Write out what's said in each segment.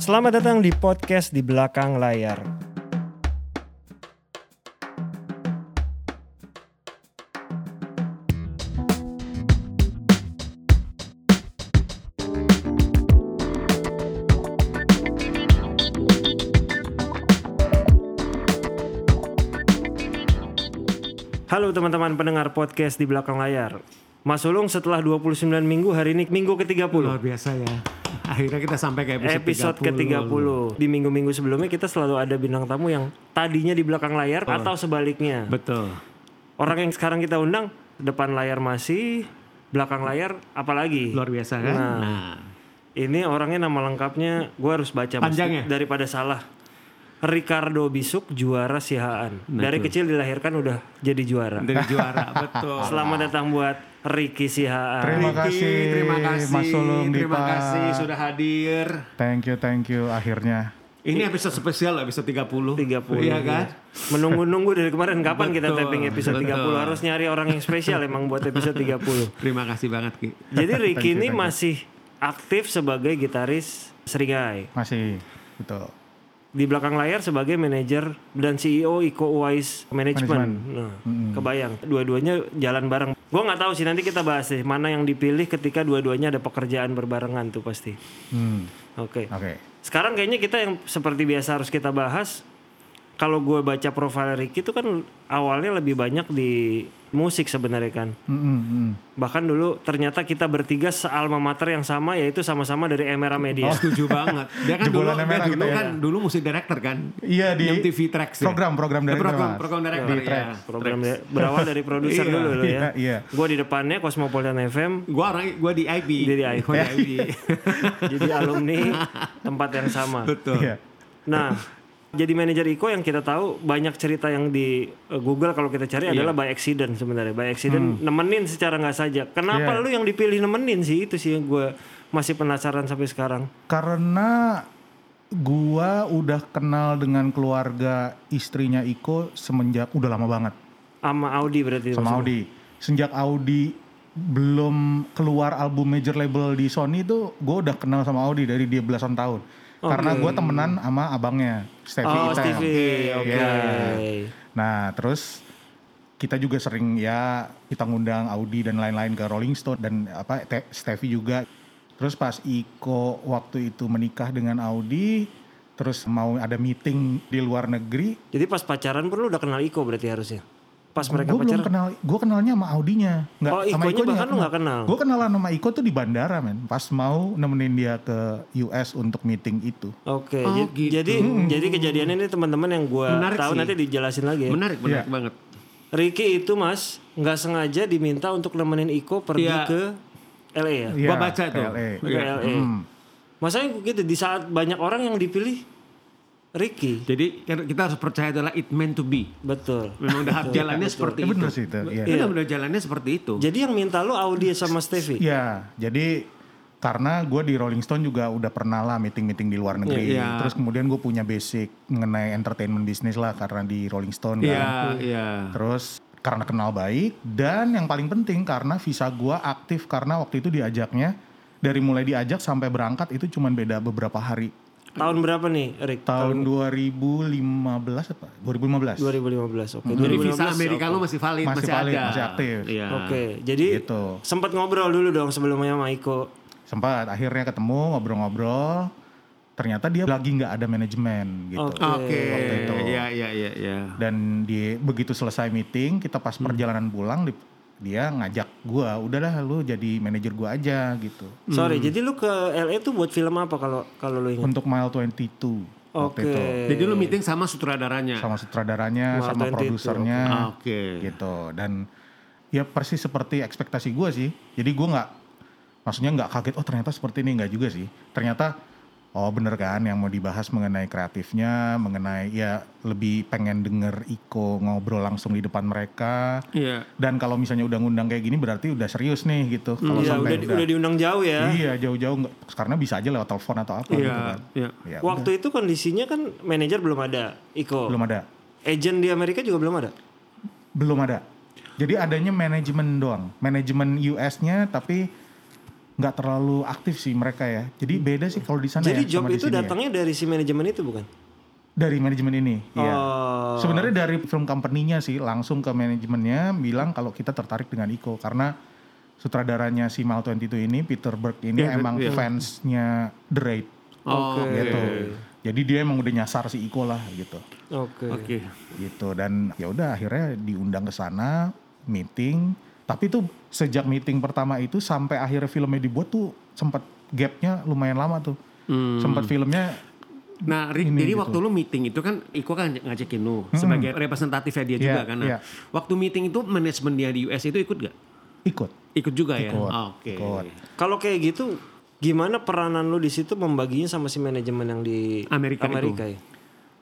Selamat datang di podcast di belakang layar. Halo teman-teman pendengar podcast di belakang layar. Mas Ulung setelah 29 minggu hari ini minggu ke-30. Luar biasa ya. Akhirnya kita sampai ke episode, episode 30. ke-30. Di minggu-minggu sebelumnya kita selalu ada bintang tamu yang tadinya di belakang layar atau sebaliknya. Betul. Orang yang sekarang kita undang depan layar masih, belakang layar apalagi. Luar biasa kan? Nah. Nah. Ini orangnya nama lengkapnya gue harus baca Mas, Panjang ya? daripada salah. Ricardo Bisuk juara Sihaan. Dari kecil dilahirkan udah jadi juara. Dari juara, betul. Selamat datang buat Ricky Sihaan. Terima kasih, terima kasih, Mas Sulung, terima Dipa. kasih sudah hadir. Thank you, thank you. Akhirnya. Ini episode spesial episode 30. 30 Iya kan? Menunggu-nunggu dari kemarin kapan kita Betul, tapping episode 30 betul. harus nyari orang yang spesial emang buat episode 30. Terima kasih banget Ki. Jadi Ricky you, ini masih aktif sebagai gitaris Seringai. Masih. Betul. Di belakang layar sebagai manajer dan CEO Iko Uwais Management. Nah, kebayang. Dua-duanya jalan bareng. Gua nggak tahu sih nanti kita bahas sih mana yang dipilih ketika dua-duanya ada pekerjaan berbarengan tuh pasti. Hmm. Oke. Oke. Sekarang kayaknya kita yang seperti biasa harus kita bahas. Kalau gue baca profil Ricky itu kan awalnya lebih banyak di musik sebenarnya kan. Hmm, hmm. Bahkan dulu ternyata kita bertiga sealma mater yang sama yaitu sama-sama dari Emera Media. Oh, setuju banget. Dia kan dulu, dia merah dulu gitu ya. kan dulu musik director kan. Iya di Yang TV Tracks ya. program program dari program, Mas. program director Di ya. Trax. Program de- berawal dari produser Iya, dulu loh iya, ya. iya. Gue di depannya Cosmopolitan FM Gua orang gua di IB. Dia di IB. Gua di IB. jadi alumni tempat yang sama. Betul. Iya. Nah, jadi manajer Iko yang kita tahu banyak cerita yang di uh, Google kalau kita cari adalah by accident sebenarnya. By accident nemenin secara nggak saja. Kenapa Iya. lu yang dipilih nemenin sih itu sih yang gue masih penasaran sampai sekarang. Karena gua udah kenal dengan keluarga istrinya Iko semenjak udah lama banget Sama Audi berarti. sama maksudnya. Audi. Sejak Audi belum keluar album major label di Sony itu gue udah kenal sama Audi dari dia belasan tahun. Karena gue temenan sama abangnya Stevie Oh, Item. Stevie. Oke. Iya. Nah, terus kita juga sering ya kita ngundang Audi dan lain-lain ke Rolling Stone dan apa Te- Stevie juga. Terus pas Iko waktu itu menikah dengan Audi, terus mau ada meeting di luar negeri, Jadi pas pacaran pun lu udah kenal Iko berarti harusnya. Pas mereka gue belum pacaran. kenal, gue kenalnya sama Audinya, nggak Oh, sama Ikonya bahkan lu nggak kenal? Gue kenalan sama Iko tuh di bandara men, pas mau nemenin dia ke US untuk meeting itu. Oke, Oh, jadi, gitu. jadi jadi kejadiannya ini teman-teman yang gua Menarik tahu sih. nanti dijelasin lagi ya. Menarik, menarik Iya. banget. Ricky itu Mas nggak sengaja diminta untuk nemenin Iko pergi Iya. ke LA ya. Iya, Gua baca ke tuh. LA. Ke LA. Hmm. Masanya gitu di saat banyak orang yang dipilih Ricky. Jadi kan kita harus percaya adalah it meant to be. Betul. Memang udah jalannya seperti Ya itu. bener sih itu. Iya. Iya, udah jalannya seperti itu. Jadi yang minta lu Audi sama Stevie. Iya, jadi karena gue di Rolling Stone juga udah pernah lah meeting-meeting di luar negeri. Iya. Terus kemudian gue punya basic mengenai entertainment bisnis lah karena di Rolling Stone kan. Iya, iya. Terus karena kenal baik dan yang paling penting karena visa gue aktif karena waktu itu diajaknya dari mulai diajak sampai berangkat itu cuma beda beberapa hari. Tahun berapa nih, Rick? Tahun 2015 apa? 2015. 2015. Oke, Jadi 2015. visa Amerika oke. lu masih valid, Masih masih, valid, ada. masih aktif. Iya. Oke, jadi Gitu. sempat ngobrol dulu dong sebelumnya sama Iko. Sempat akhirnya ketemu ngobrol-ngobrol. Ternyata dia lagi nggak ada manajemen gitu. Oke. Oke. Waktu itu. Iya, iya, iya, iya. dan di begitu selesai meeting kita pas perjalanan pulang di- dia ngajak gua udahlah lu jadi manajer gua aja gitu Sorry, Hmm. jadi lu ke LA tuh buat film apa kalau kalau lu ingat? untuk mile 22 Oke. waktu itu Jadi lu meeting sama sutradaranya. sama sutradaranya Mile sama 22, produsernya Ah, Oke. gitu dan ya persis seperti ekspektasi gua sih jadi gua nggak maksudnya nggak kaget oh ternyata seperti ini nggak juga sih ternyata oh bener kan yang mau dibahas mengenai kreatifnya mengenai ya lebih pengen denger Iko ngobrol langsung di depan mereka Iya. Dan kalau misalnya udah ngundang kayak gini berarti udah serius nih gitu. Kalau Iya, sampai udah, udah diundang jauh ya. Iya jauh-jauh karena bisa aja lewat telepon atau apa gitu Iya, kan. iya. Ya, Waktu itu kondisinya kan manajer belum ada, Iko. belum ada. Agent di Amerika juga belum ada. Belum ada. Jadi adanya manajemen doang. Manajemen US-nya tapi nggak terlalu aktif sih mereka ya. Jadi beda sih kalau di sana Jadi ya. job itu ya. datangnya dari si manajemen itu bukan? dari manajemen ini. Iya. Oh. Sebenarnya dari film company-nya sih langsung ke manajemennya bilang kalau kita tertarik dengan Iko karena sutradaranya si Mal 22 ini Peter Berg ini Iya, emang iya. fansnya The Raid Oh, Oke. gitu. Jadi dia emang udah nyasar si Iko lah gitu. Oke. Oke. Gitu dan ya udah akhirnya diundang ke sana meeting. Tapi tuh sejak meeting pertama itu sampai akhirnya filmnya dibuat tuh sempat gapnya lumayan lama tuh. Hmm. Sempat filmnya Nah, Rick, Ini jadi gitu. waktu lu meeting itu kan Iko kan ngajakin lu sebagai representatifnya dia Iya, juga kan. Nah, iya. waktu meeting itu manajemen dia di US itu ikut gak? ikut. Ikut juga ya? Ikut, Ah, Oke. ikut. Kalau kayak gitu, gimana peranan lu di situ membaginya sama si manajemen yang di Amerika itu. Amerika ya?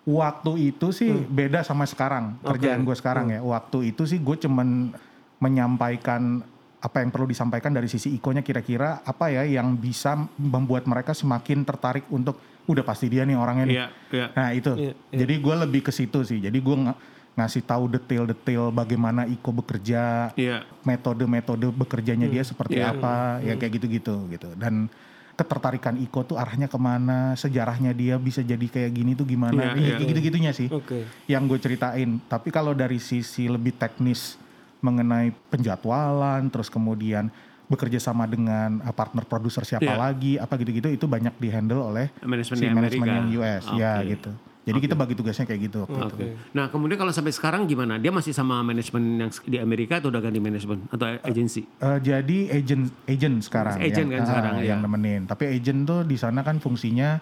Waktu itu sih Hmm. beda sama sekarang kerjaan gue sekarang ya. Waktu itu sih gue cuman menyampaikan apa yang perlu disampaikan dari sisi ikonya kira-kira apa ya yang bisa membuat mereka semakin tertarik untuk udah pasti dia nih orangnya nih. Iya, iya. Nah itu. Iya, Jadi gue lebih ke situ sih. Jadi gue ng- ngasih tahu detail-detail bagaimana Iko bekerja, Iya. metode-metode bekerjanya dia seperti Iya. apa, ya kayak gitu-gitu gitu. Dan ketertarikan Iko tuh arahnya ke mana, sejarahnya dia bisa jadi kayak gini tuh gimana, Iya, Iya, iya. gitu-gitunya sih Oke. yang gue ceritain. Tapi kalau dari sisi lebih teknis mengenai penjadwalan, terus kemudian bekerja sama dengan uh, partner produser siapa Iya. lagi, apa gitu-gitu itu banyak dihandle oleh Manajemen si di manajemen yang US, ya Oke. gitu. Jadi kita bagi tugasnya kayak gitu. waktu itu. Oke. Nah, kemudian kalau sampai sekarang gimana? Dia masih sama manajemen yang di Amerika atau udah ganti manajemen atau agensi? Eh, jadi agent agent sekarang Agent kan ah, sekarang, yang ya. nemenin. Tapi agent tuh di sana kan fungsinya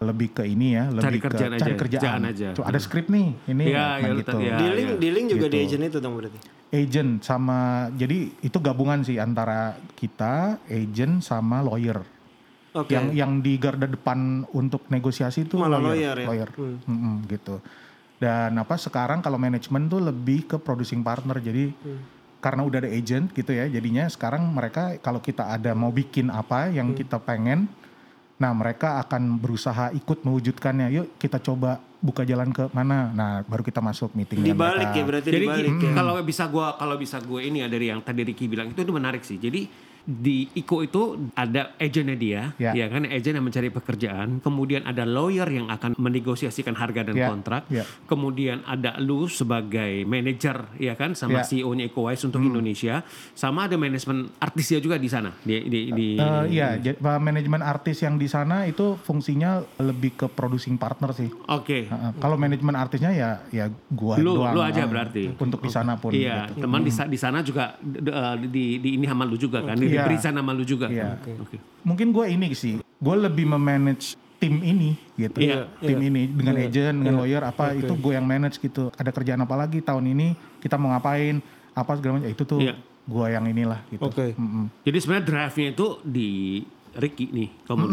lebih ke ini ya, lebih kerjaan ke cari aja, kerjaan. kerjaan aja. Tuh, ada skrip nih, ini Iya, nah, iya, gitu. iya. Dealing, dealing juga di Gitu. agent itu dong berarti. Agent sama jadi itu gabungan sih antara kita, agent sama lawyer. Oke. Yang yang di garda depan untuk negosiasi itu Malah lawyer ya? lawyer. Hmm. Mm-mm, gitu. Dan apa sekarang kalau manajemen tuh lebih ke producing partner. Jadi Hmm. karena udah ada agent gitu ya, jadinya sekarang mereka kalau kita ada mau bikin apa yang Hmm. kita pengen, nah mereka akan berusaha ikut mewujudkannya. Yuk kita coba buka jalan ke mana. Nah baru kita masuk meeting Dibalik mereka. ya berarti Jadi dibalik ya. kalau bisa gua kalau bisa gue ini ya dari yang tadi Ricky bilang itu, itu menarik sih. Jadi di Iko itu ada agennya dia, Ya. ya kan agen yang mencari pekerjaan, kemudian ada lawyer yang akan menegosiasikan harga dan Ya, kontrak, ya. kemudian ada lu sebagai manajer ya kan sama Ya. CEO-nya Iko Wise untuk Indonesia, sama ada manajemen artisnya juga di sana di di, di Eh, iya, uh, manajemen artis yang di sana itu fungsinya lebih ke producing partner sih. Oke. Uh, kalau manajemen artisnya ya ya gua Lu- doang. lu aja uh, berarti. Untuk di sana pun. Iya, gitu. teman di, sa- di sana juga eh, di, di ini sama lu juga kan, Iya. diberi sana sama lu juga. Iya. Oke. Mungkin gue ini sih, gue lebih memanage tim ini gitu. Iya, tim ini dengan agent, dengan lawyer apa itu gue yang manage gitu. Ada kerjaan apa lagi tahun ini kita mau ngapain apa segala macam itu tuh Iya. gue yang inilah gitu. Oke. Mm-mm. Jadi sebenarnya drive-nya itu di Ricky nih, kamu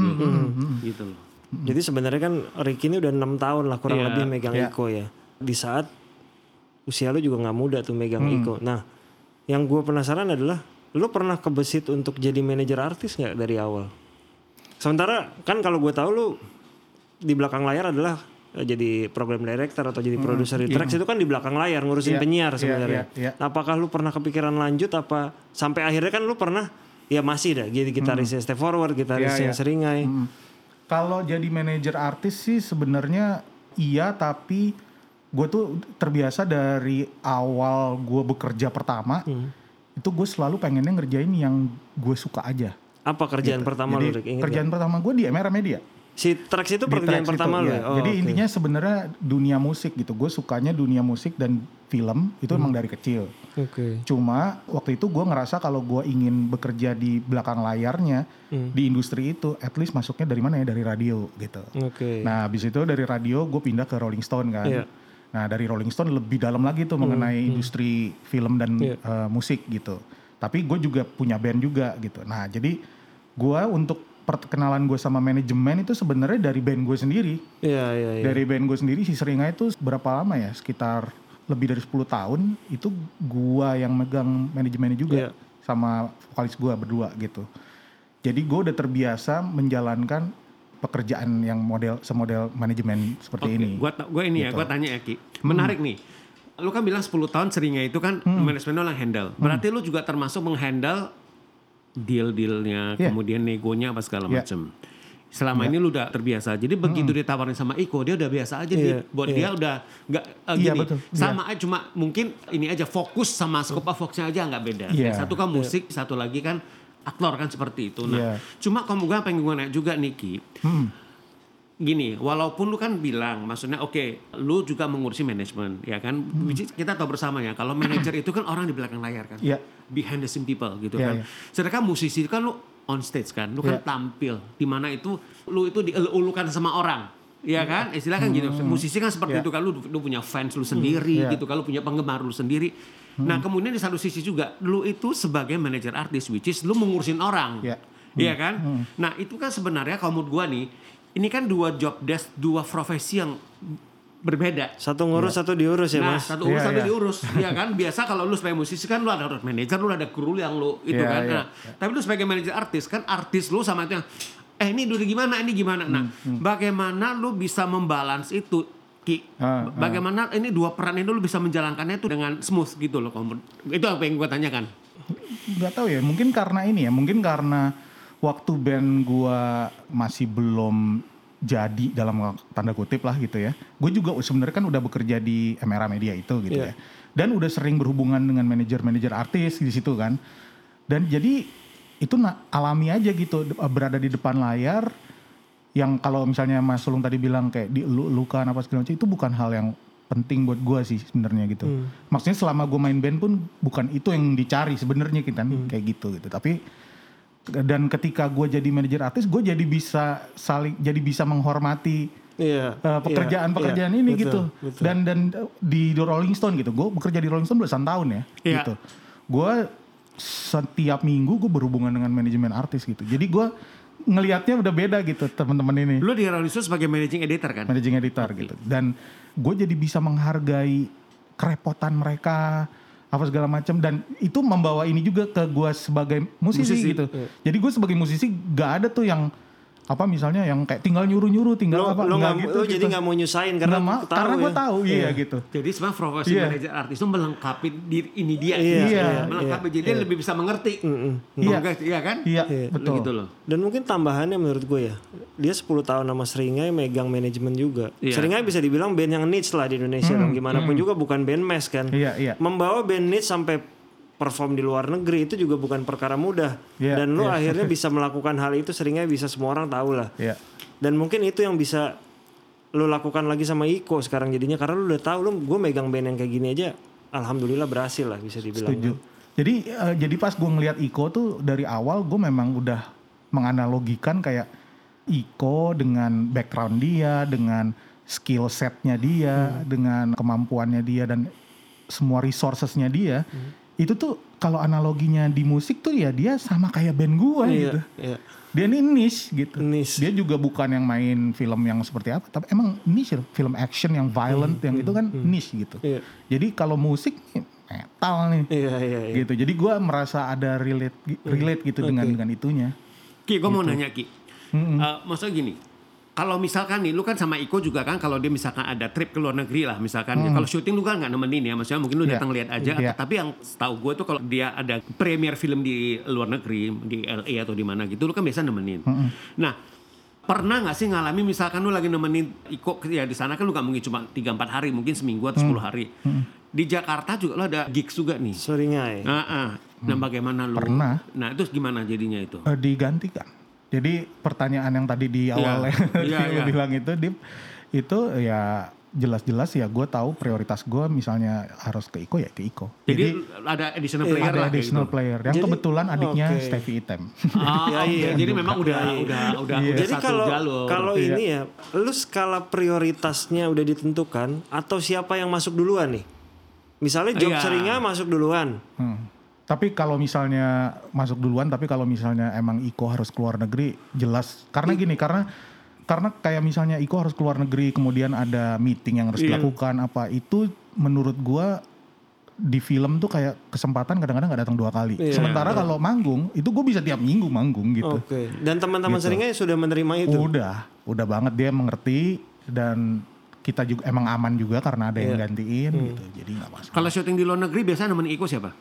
gitu loh. Jadi sebenarnya kan Ricky ini udah enam tahun lah kurang Iya, lebih megang iya. Iko ya. Di saat usia lu juga nggak muda tuh megang Hmm. Iko. Nah, yang gue penasaran adalah lu pernah kebesit untuk jadi manajer artis nggak dari awal? Sementara kan kalau gue tahu lu di belakang layar adalah eh, jadi program director atau jadi produser di Trax itu kan di belakang layar ngurusin Hmm, Iya, penyiar iya, sebenarnya. iya, iya. Nah, Apakah lu pernah kepikiran lanjut apa sampai akhirnya kan lu pernah ya masih dah jadi gitarisnya Step Forward, gitarisnya Hmm. Iya, iya. Seringai. Mm. Kalau jadi manajer artis sih sebenarnya iya tapi gue tuh terbiasa dari awal gue bekerja pertama Hmm. Itu gue selalu pengennya ngerjain yang gue suka aja. Apa kerjaan pertama Jadi lu, Rick? Kerjaan pertama gue di MRA Media. Si Trax itu Trax pertama lu iya. ya? Oh, Jadi oke. intinya sebenarnya dunia musik gitu. Gue sukanya dunia musik dan film itu Hmm. emang dari kecil. Oke. Cuma waktu itu gue ngerasa kalau gue ingin bekerja di belakang layarnya Hmm. di industri itu, at least masuknya dari mana ya dari radio gitu. Oke. Nah, habis itu dari radio gue pindah ke Rolling Stone kan. Iya. Nah, dari Rolling Stone lebih dalam lagi tuh mengenai industri film dan Iya. eh, musik gitu. Tapi gue juga punya band juga gitu. Nah, jadi gue untuk perkenalan gue sama manajemen itu sebenarnya dari band gue sendiri. Iya, iya, iya. Dari band gue sendiri si Seringai itu berapa lama ya? Sekitar lebih dari 10 tahun itu gue yang megang manajemennya juga Iya. sama vokalis gue berdua gitu. Jadi gue udah terbiasa menjalankan pekerjaan yang model semodel manajemen seperti Oke, ini. Gua gua ini ya, Gitu. gua tanya ya Ki. Menarik nih. Lu kan bilang 10 tahun seringnya itu kan Hmm. manajemen lu yang handle. Berarti lu juga termasuk menghandle deal-dealnya, Iya. kemudian negonya apa segala Iya. macam. Selama ini lu udah terbiasa. Jadi begitu ditawarin sama Iko, dia udah biasa aja. Iya, Dit. Buat iya. dia udah nggak Iya, gini. betul. Sama aja cuma mungkin ini aja fokus sama scope of works-nya aja nggak beda. Iya. Yang satu kan musik, satu lagi kan aktor kan seperti itu. Nah, Iya. cuma kamu gue pengen gue nanya juga Niki. Hmm. Gini, walaupun lu kan bilang, maksudnya oke, lu juga mengurusi manajemen, ya kan? Hmm. Kita tahu bersama ya, kalau manajer itu kan orang di belakang layar kan, Iya. behind the scene people gitu Iya, kan. iya. Sedangkan musisi itu kan lu on stage kan, lu kan Iya. tampil, di mana itu lu itu dielulukan sama orang. Ya kan, istilah kan gitu. Musisi kan seperti Iya. itu kan lu, lu punya fans lu sendiri Iya. gitu, kalau punya penggemar lu sendiri. Nah kemudian di satu sisi juga, lu itu sebagai manajer artis, which is lu mengurusin orang. Iya. Iya kan? Nah itu kan sebenarnya kalau menurut gua nih, ini kan dua job desk, dua profesi yang berbeda. Satu ngurus, satu diurus ya nah, mas. satu urus Iya, satu iya. diurus, ya kan? Biasa kalau lu sebagai musisi kan lu ada road manager, lu ada kru yang lu itu Iya, kan. iya, Nah, tapi lu sebagai manajer artis kan artis lu sama itu yang eh ini udah gimana, ini gimana. Nah, Hmm, bagaimana lu bisa membalance itu Ki, Ah, ah. bagaimana ini dua peran ini lu bisa menjalankannya itu dengan smooth gitu loh. Itu apa yang gue tanyakan. nggak tahu ya mungkin karena ini ya mungkin karena waktu band gua masih belum jadi dalam tanda kutip lah gitu ya gue juga sebenarnya kan udah bekerja di MRA Media itu gitu Iya. ya dan udah sering berhubungan dengan manajer-manajer artis di situ kan dan jadi itu alami aja gitu de- berada di depan layar yang kalau misalnya Mas Sulung tadi bilang kayak luka apa segala macam itu bukan hal yang penting buat gua sih sebenarnya gitu. Maksudnya selama gue main band pun bukan itu yang dicari sebenarnya kita kayak gitu gitu. Tapi dan ketika gue jadi manajer artis, gue jadi bisa saling jadi bisa menghormati Iya. eh, pekerjaan-pekerjaan iya, ini betul, gitu. betul. Dan dan eh, di The Rolling Stone gitu, gue bekerja di Rolling Stone belasan tahun ya, Iya. gitu. Gue setiap minggu gue berhubungan dengan manajemen artis gitu. Jadi gue ngelihatnya udah beda gitu teman-teman ini. Lu di Stone sebagai managing editor kan? managing editor gitu. Dan gue jadi bisa menghargai kerepotan mereka apa segala macam. Dan itu membawa ini juga ke gue sebagai musisi, Musisi, gitu. Jadi gue sebagai musisi gak ada tuh yang apa misalnya yang kayak tinggal nyuruh nyuruh tinggal Lo, apa lo, nggak gitu, lo gitu. jadi nggak mau nyusahin karena mau, tahu karena gue ya. tahu iya, gitu Jadi sebenarnya profesi Iya. manajer artis itu melengkapi diri ini dia, Iya, iya, melengkapi jadi dia lebih bisa mengerti. Iya. Iya, iya kan? iya Iya. betul Gitu loh. Dan mungkin tambahannya menurut gue ya, dia 10 tahun sama Seringai megang manajemen juga. Iya. Seringai bisa dibilang band yang niche lah di Indonesia dong. Gimana pun juga bukan band mass kan. iya iya Membawa band niche sampai perform di luar negeri itu juga bukan perkara mudah. Iya, Dan lu iya. akhirnya bisa melakukan hal itu Seringai bisa semua orang tahu lah. iya Dan mungkin itu yang bisa lu lakukan lagi sama Iko sekarang jadinya karena lu udah tahu lu gue megang band yang kayak gini aja alhamdulillah berhasil lah bisa dibilang. Setuju. Jadi eh, jadi pas gue ngeliat Iko tuh dari awal gue memang udah menganalogikan kayak Iko dengan background dia, dengan skill setnya dia, dengan kemampuannya dia dan semua resourcesnya dia, itu tuh kalau analoginya di musik tuh ya dia sama kayak band gue Iya, gitu. iya. Dia ini niche gitu. Niche. Dia juga bukan yang main film yang seperti apa, tapi emang niche film action yang violent yang itu kan niche gitu. Iya. Jadi kalau musik metal nih Iya, iya, iya. gitu. Jadi gua merasa ada relate relate gitu dengan dengan itunya. Ki, gue mau Gitu. nanya Ki. Eh, maksudnya gini, kalau misalkan nih, lu kan sama Iko juga kan, kalau dia misalkan ada trip ke luar negeri lah, misalkan. ya, Kalau syuting lu kan nggak nemenin ya, maksudnya mungkin lu Iya. datang lihat aja. Iya. Tapi yang tahu gue tuh kalau dia ada premier film di luar negeri, di LA atau di mana gitu, lu kan biasa nemenin. Nah, pernah nggak sih ngalami misalkan lu lagi nemenin Iko ya di sana kan lu nggak mungkin cuma 3-4 hari, mungkin seminggu atau 10 hari. Di Jakarta juga lu ada gigs juga nih. Seringai. Nah, ah. nah bagaimana lu? Pernah. Nah, itu gimana jadinya itu? Eh, digantikan. Jadi pertanyaan yang tadi di awal Iya, yang iya. lu bilang itu Dip, itu ya jelas-jelas ya gue tahu prioritas gue misalnya harus ke Iko ya ke Iko. Jadi, ada additional player ada lah additional gitu. player yang Jadi- kebetulan adiknya oke. Stevie Item. Ah, Ya, iya. Jadi memang udah udah udah Iya. udah Jadi satu kalau jalur. kalau Iya. ini ya, lu skala prioritasnya udah ditentukan atau siapa yang masuk duluan nih? Misalnya job Iya. Seringai masuk duluan. Hmm. Tapi kalau misalnya masuk duluan, tapi kalau misalnya emang Iko harus keluar negeri, jelas. Karena gini, karena karena kayak misalnya Iko harus keluar negeri, kemudian ada meeting yang harus Iya. dilakukan apa itu menurut gua di film tuh kayak kesempatan kadang-kadang nggak datang dua kali. Iya. Sementara kalau manggung itu gue bisa tiap minggu manggung gitu. Oke. Dan teman-teman Gitu. Seringai sudah menerima itu. Udah, udah banget dia mengerti dan kita juga emang aman juga karena ada yang Iya. gantiin Hmm. gitu. Jadi nggak masalah. kalau syuting di luar negeri biasanya nemenin Iko siapa?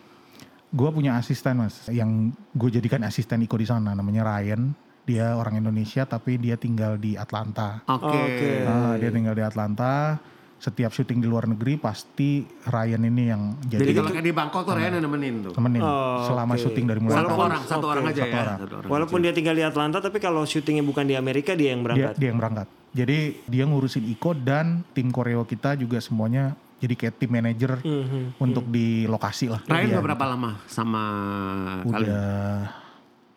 Gue punya asisten mas, yang gue jadikan asisten Iko di sana, namanya Ryan. Dia orang Indonesia tapi dia tinggal di Atlanta. Oke. Oke. Nah, dia tinggal di Atlanta. Setiap syuting di luar negeri pasti Ryan ini yang Jadi jadi kalau di Bangkok tuh Ryan yang nemenin tuh. temenin Oh, selama oke. syuting dari mulai Satu awal. orang, satu orang aja satu ya. orang. Satu orang Walaupun dia tinggal di Atlanta tapi kalau syutingnya bukan di Amerika dia yang Dia, berangkat. dia yang berangkat. Jadi dia ngurusin Iko dan tim koreo kita juga semuanya jadi kayak tim manajer Mhm. untuk di lokasi lah. Ryan udah berapa lama sama kalian? Udah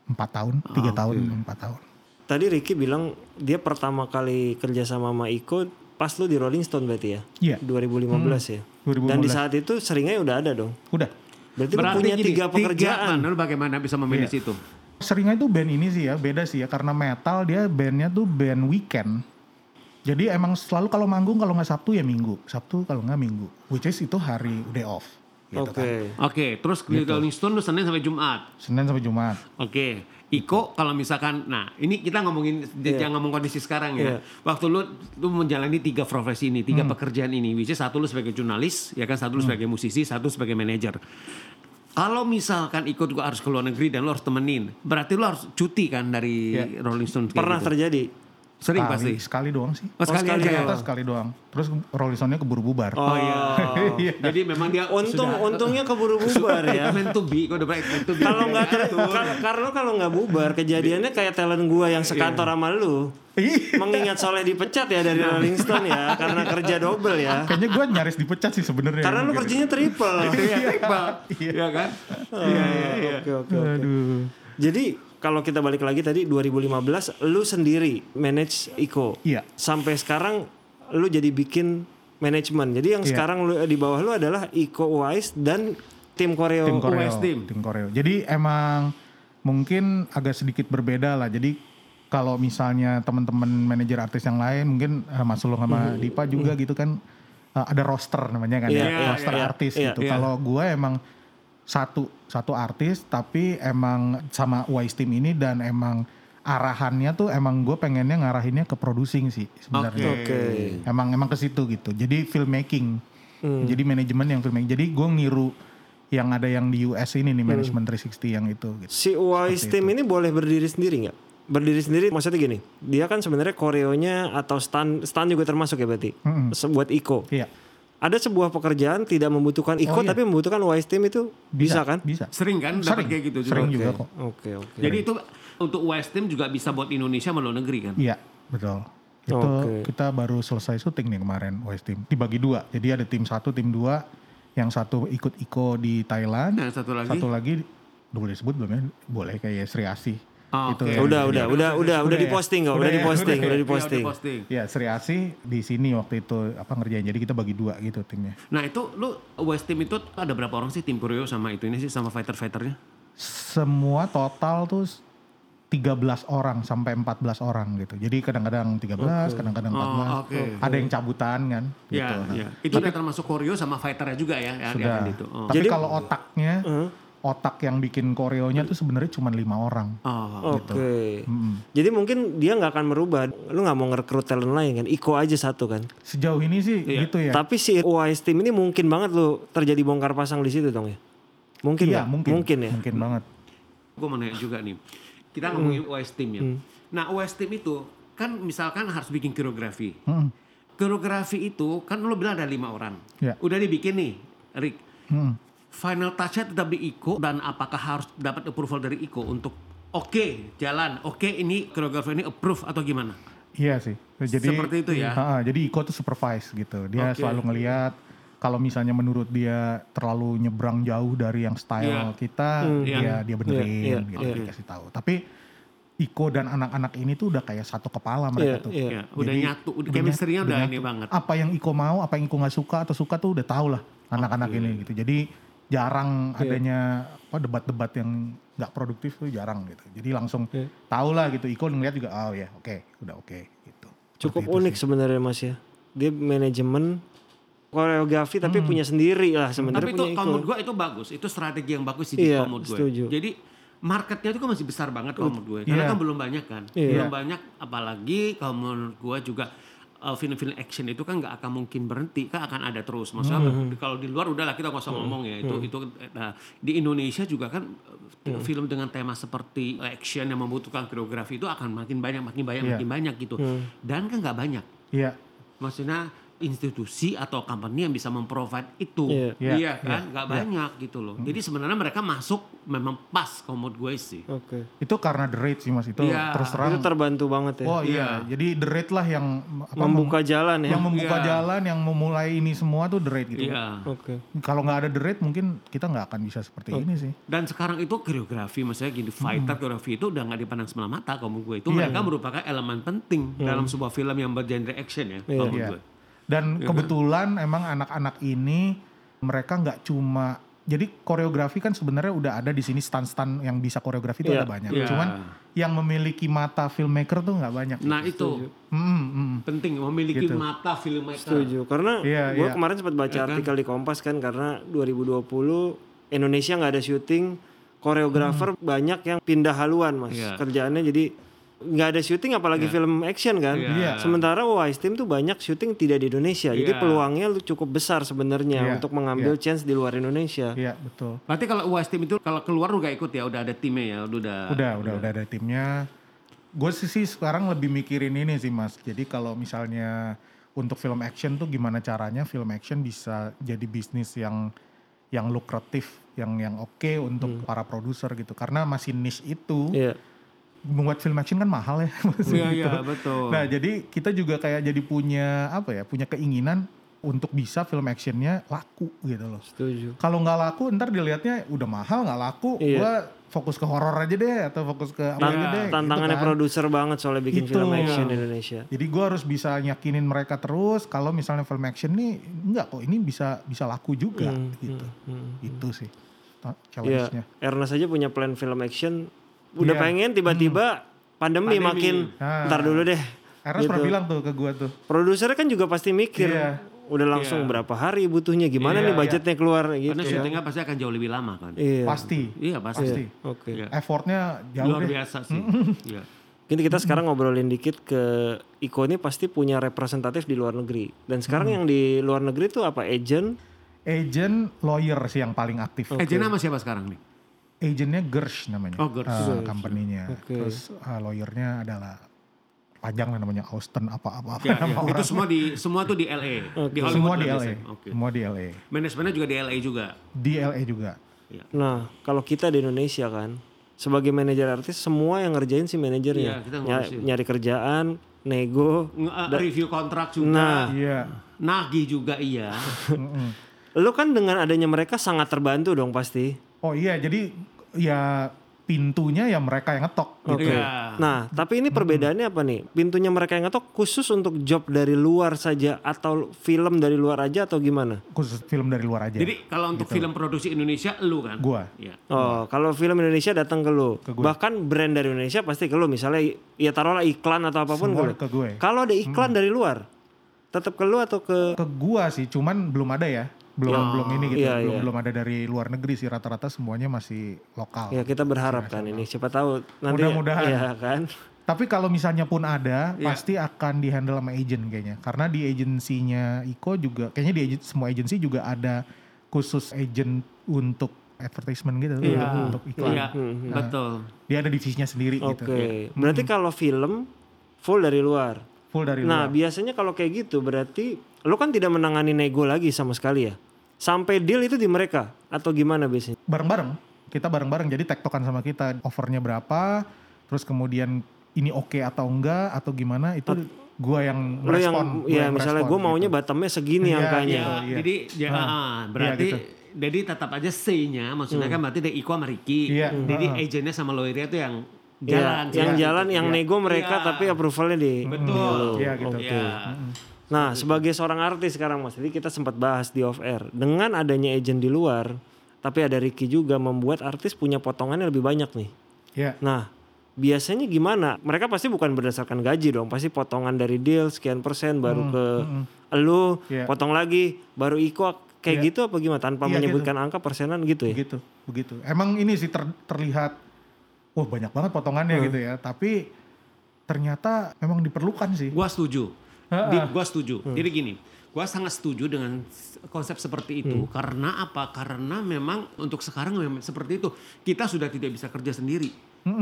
empat tahun, Ah, tiga tahun, empat tahun. Tadi Ricky bilang dia pertama kali kerja sama sama Iko pas lu di Rolling Stone berarti ya? Iya. 2015 ya. 2015. Dan di saat itu seringnya udah ada dong. Udah. Berarti, lu Berarti punya gini, tiga pekerjaan. Tiga, kan? Lu bagaimana bisa memanage Iya. itu? Seringnya itu band ini sih ya, beda sih ya karena metal dia bandnya tuh band weekend. Jadi emang selalu kalau manggung kalau nggak Sabtu ya Minggu, Sabtu kalau nggak Minggu, which is itu hari day off. Gitu Oke. kan. Oke, terus di Rolling Stone lu Senin sampai Jumat. Senin sampai Jumat. Oke. Iko kalau misalkan, nah ini kita ngomongin jangan ngomong kondisi sekarang ya. Iya. Waktu lu lu menjalani tiga profesi ini, tiga pekerjaan ini, which is satu lu sebagai jurnalis, ya kan satu lu sebagai musisi, satu sebagai manajer. Kalau misalkan Iko juga harus ke luar negeri dan lu harus temenin, berarti lu harus cuti kan dari Iya. Rolling Stone. Pernah gitu. terjadi. Sering Sekali- pasti. Sekali doang sih. Oh, sekali sekali aja. Sekali doang. Terus Rolling Stone-nya keburu bubar. Oh iya. Jadi memang dia Untung sudah untungnya keburu bubar ya. meant to be, kok udah baik to be. Kalau nggak karena kalau nggak bubar kejadiannya kayak talent gua yang sekantor sama lu. Mengingat Soleh dipecat ya dari Rolling Stone ya karena kerja double ya. Kayaknya gue nyaris dipecat sih sebenarnya. Karena lu kerjanya triple. Iya, Iqbal. Iya kan? Iya, iya, iya. Oke oke oke. Aduh. Jadi kalau kita balik lagi tadi 2015 lu sendiri manage Iko. Iya. Sampai sekarang lu jadi bikin manajemen. Jadi yang Iya. sekarang lu di bawah lu adalah Iko Wise dan tim koreo. tim koreo, US team. tim koreo. Jadi emang mungkin agak sedikit berbeda lah. Jadi kalau misalnya teman-teman manajer artis yang lain, mungkin uh, Mas Sulung sama Dipa juga gitu kan uh, ada roster namanya kan Iya, ya, iya, roster iya, artis iya, gitu. iya. Kalau gue emang satu satu artis, tapi emang sama Wise Team ini dan emang arahannya tuh emang gue pengennya ngarahinnya ke producing sih sebenarnya. Oke. Emang emang ke situ gitu. Jadi filmmaking. Hmm. Jadi manajemen yang filmmaking. Jadi gue ngiru yang ada yang di US ini nih Hmm. manajemen 360 yang itu gitu. Si Wise Team ini boleh berdiri sendiri nggak? Berdiri sendiri maksudnya gini, dia kan sebenarnya koreonya atau stand stand juga termasuk ya berarti. Se- buat Iko. Iya. Ada sebuah pekerjaan tidak membutuhkan Iko Oh, iya. tapi membutuhkan Wise Team itu bisa, kan? Bisa. Sering kan dapat Sering. kayak gitu juga. Sering juga kok. Oke oke. Jadi itu untuk West Team juga bisa buat Indonesia luar negeri kan? Iya, betul. Itu Oke. kita baru selesai syuting nih kemarin Wise Team. Dibagi dua. Jadi ada tim satu, tim dua. Yang satu ikut Iko di Thailand. Nah, satu lagi. Satu lagi boleh disebut belum ya? Boleh kayak Sri Asih. Oh, Itu oke. yang- udah, udah, udah, udah, udah ya? diposting kok, udah ya? diposting, Udah ya? Iya, diposting. Ya Sri Asih di sini waktu itu apa ngerjain. Jadi kita bagi dua gitu timnya. Nah itu lu West Team itu ada berapa orang sih tim Koreo sama itu ini sih sama fighter-fighternya? semua total tuh 13 orang sampai 14 orang gitu. Jadi kadang-kadang 13, kadang-kadang 14. Oh, oke. Ada yang cabutan kan gitu. Iya, Nah, iya. Itu udah termasuk Koreo sama fighternya juga ya, ya Sudah. ya, itu. Oh. Tapi Jadi- kalau otaknya, otak yang bikin koreonya tuh sebenarnya cuma lima orang. Oh. Oke. Mm-mm. Jadi mungkin dia nggak akan merubah. Lu nggak mau ngerekrut talent lain kan? Iko aja satu kan. Sejauh ini sih Iya. gitu ya. Tapi si Wise Team ini mungkin banget lu terjadi bongkar pasang di situ dong ya. Mungkin nggak? mungkin. Mungkin ya. Mungkin banget. Gue mau nanya juga nih. Kita ngomongin US Team ya. Hmm. Nah US Team itu kan misalkan harus bikin koreografi. Mm-mm. Koreografi itu kan lo bilang ada lima orang. Iya. Udah dibikin nih, Rick. Mm-mm. Final touch-nya tetap di Iko dan apakah harus dapat approval dari Iko untuk oke jalan, oke ini koreografi ini approve atau gimana? Iya sih. Jadi Seperti itu ya? Ha-ha, jadi Iko tuh supervise gitu. Dia Oke. selalu ngelihat kalau misalnya menurut dia terlalu nyebrang jauh dari yang style Iya. kita, dia Iya. dia benerin Iya, iya, gitu iya. dikasih tahu. Tapi Iko dan anak-anak ini tuh udah kayak satu kepala mereka Iya, tuh. iya. Ya, udah Jadi, nyatu, udah chemistry-nya udah udah ini banget. Apa yang Iko mau, apa yang Iko nggak suka atau suka tuh udah tahu lah anak-anak ini gitu. Jadi jarang Iya. adanya apa debat-debat yang nggak produktif tuh jarang gitu. Jadi langsung Iya. tahu lah gitu. Iko ngeliat juga oh ya oke udah oke gitu. Cukup Seperti unik sebenarnya Mas ya. Dia manajemen koreografi tapi punya sendiri lah sebenarnya Tapi itu kalau menurut gue itu bagus, itu strategi yang bagus sih kalau menurut gue. setuju. Jadi marketnya itu kan masih besar banget kalau menurut gue, karena Iya. kan belum banyak kan, Iya. belum banyak. Apalagi kalau menurut gue juga uh, film-film action itu kan nggak akan mungkin berhenti, kan akan ada terus. Maksudnya Hmm. kalau di luar udahlah kita nggak usah ngomong ya itu itu. Nah, di Indonesia juga kan uh, Hmm. film dengan tema seperti action yang membutuhkan koreografi itu akan makin banyak, makin banyak, Iya. makin banyak gitu. Hmm. Dan kan nggak banyak. Iya. Maksudnya institusi atau company yang bisa memprovide itu, Iya. Iya, iya kan, nggak banyak gitu loh. Jadi sebenarnya mereka masuk memang pas kalau menurut gue sih. Oke. Itu karena the rate sih mas itu Iya, terus terang. Itu terbantu banget ya. Oh iya. Iya. Jadi the rate lah yang apa, Membuka jalan ya. yang membuka Iya. jalan, yang memulai ini semua tuh the rate gitu. Iya. Oke. Kalau nggak ada the rate mungkin kita nggak akan bisa seperti Oh. ini sih. Dan sekarang itu koreografi, maksudnya gini, fighter koreografi itu udah nggak dipandang sebelah mata kalau menurut gue. Itu Iya. mereka merupakan elemen penting dalam sebuah film yang bergenre action ya, Iya. kalau menurut Iya. gue. Dan kebetulan emang anak-anak ini mereka nggak cuma jadi koreografi kan sebenarnya udah ada di sini stand-stand yang bisa koreografi itu Iya. ada banyak. Iya. Cuman yang memiliki mata filmmaker tuh nggak banyak. Nah itu Hmm, hmm. penting memiliki Gitu. mata filmmaker. Setuju. Karena Iya, gue iya. kemarin sempat baca Iya kan? artikel di Kompas kan karena 2020 Indonesia nggak ada syuting, koreografer banyak yang pindah haluan mas. Iya. Kerjaannya jadi nggak ada syuting apalagi film action kan. Iya. Sementara Wise Team tuh banyak syuting tidak di Indonesia. Jadi Iya. peluangnya lu cukup besar sebenarnya Iya, untuk mengambil chance di luar Indonesia. Iya betul. Berarti kalau UAS tim itu kalau keluar lu gak ikut ya, udah ada timnya ya, udah udah. Udah, udah, udah ada timnya. Gue sih, sih sekarang lebih mikirin ini sih mas. Jadi kalau misalnya untuk film action tuh gimana caranya film action bisa jadi bisnis yang yang lukratif, yang yang oke untuk para produser gitu. Karena masih niche itu Iya. Membuat film action kan mahal ya. maksudnya Iya, gitu. iya, betul. Nah jadi kita juga kayak jadi punya apa ya, punya keinginan untuk bisa film actionnya laku gitu loh. Setuju. Kalau nggak laku ntar dilihatnya udah mahal nggak laku, Iya. gua fokus ke horor aja deh atau fokus ke apa Tan- aja deh. gitu tantangannya kan. produser banget soalnya bikin Itu. film action di Indonesia. Jadi gua harus bisa yakinin mereka terus kalau misalnya film action nih enggak kok ini bisa bisa laku juga Hmm, gitu. hmm, Itu sih Iya, challenge-nya. Ernest aja punya plan film action. Udah Iya. pengen tiba-tiba pandemi, Pandemi. makin Ah. ntar dulu deh. Ernest Gitu. pernah bilang tuh ke gua tuh. Produsernya kan juga pasti mikir. Iya. Udah langsung berapa hari butuhnya, gimana Iya, nih budgetnya keluar gitu. Karena syutingnya pasti akan jauh lebih lama kan. Iya. Pasti. Iya pasti. Pasti. Oke. Iya. Effortnya jauh Luar deh. biasa sih. Iya. Mungkin kita sekarang ngobrolin dikit ke Iko ini pasti punya representatif di luar negeri. Dan sekarang yang di luar negeri tuh apa? Agent? Agent lawyer sih yang paling aktif. Eh Jenna sama siapa sekarang nih? Agentnya Gersh namanya. Oh, Gersh. uh, company-nya. Oke. Terus uh, lawyernya adalah panjang lah namanya Austin apa-apa. Ya, ya. Itu semua di semua tuh di LA. Di Hollywood Semua di LA. Oke. Semua di LA. Manajemennya juga di LA juga. Di LA juga. Nah, kalau kita di Indonesia kan sebagai manajer artis semua yang ngerjain si manajernya. Kita ngurusin. nyari kerjaan, nego. Nge- uh, review kontrak juga. Nah, Iya. Nagih juga iya. Lu kan dengan adanya mereka sangat terbantu dong pasti. Oh iya, jadi ya pintunya ya mereka yang ngetok gitu. Oke. Iya. Nah, tapi ini perbedaannya apa nih? Pintunya mereka yang ngetok khusus untuk job dari luar saja atau film dari luar aja atau gimana? Khusus film dari luar aja. Jadi kalau untuk film produksi Indonesia lu kan? Gua. Iya. Oh, kalau film Indonesia datang ke lu. Ke gue. Bahkan brand dari Indonesia pasti ke lu. Misalnya ya taruhlah iklan atau apa pun Semua ke lu. ke gue. Kalau ada iklan dari luar, tetap ke lu atau ke Ke gua sih, cuman belum ada ya. Belum belum ini gitu. iya, belum iya. belum ada dari luar negeri sih rata-rata semuanya masih lokal. Ya kita berharap kan ini siapa tahu nanti Mudah-mudahan. ya kan. Tapi kalau misalnya pun ada, Iya. pasti akan dihandle sama agent kayaknya. Karena di agensinya Iko juga, kayaknya di agen- semua agensi juga ada khusus agent untuk advertisement gitu, Iya. untuk iklan. Iya, betul. Dia ada divisinya sendiri Oke. gitu. Berarti kalau film full dari luar. Full dari Nah, luar. biasanya kalau kayak gitu berarti lu kan tidak menangani nego lagi sama sekali ya. Sampai deal itu di mereka atau gimana biasanya? Bareng-bareng, kita bareng-bareng. Jadi tektokan sama kita, offernya berapa, terus kemudian ini oke atau enggak atau gimana itu gua yang Lu yang merespon. gua ya yang misalnya gue maunya gitu. bottomnya segini Iya, angkanya. iya. Ya, jadi ya, ah, berarti gitu. jadi tetap aja say-nya maksudnya kan berarti dari Iko sama Ricky. Iya, Jadi ah. agennya sama lawyernya tuh yang jalan. yang sih. jalan yang Iya. nego mereka Iya. tapi approvalnya di Betul. Iya, gitu. Oke. Iya. Nah, sebagai seorang artis sekarang Mas, jadi kita sempat bahas di off air. Dengan adanya agent di luar, tapi ada Ricky juga membuat artis punya potongannya lebih banyak nih. Iya. Nah, biasanya gimana? Mereka pasti bukan berdasarkan gaji dong, pasti potongan dari deal sekian persen baru ke elu, Iya. potong lagi, baru Iko kayak Iya. gitu apa gimana? Tanpa Iya, menyebutkan angka persenan gitu ya? begitu begitu emang ini sih ter- terlihat wah banyak banget potongannya Hmm. gitu ya tapi ternyata memang diperlukan sih Gua setuju. Di, gua setuju. Jadi gini, gua sangat setuju dengan konsep seperti itu. Karena apa? Karena memang untuk sekarang memang seperti itu. Kita sudah tidak bisa kerja sendiri.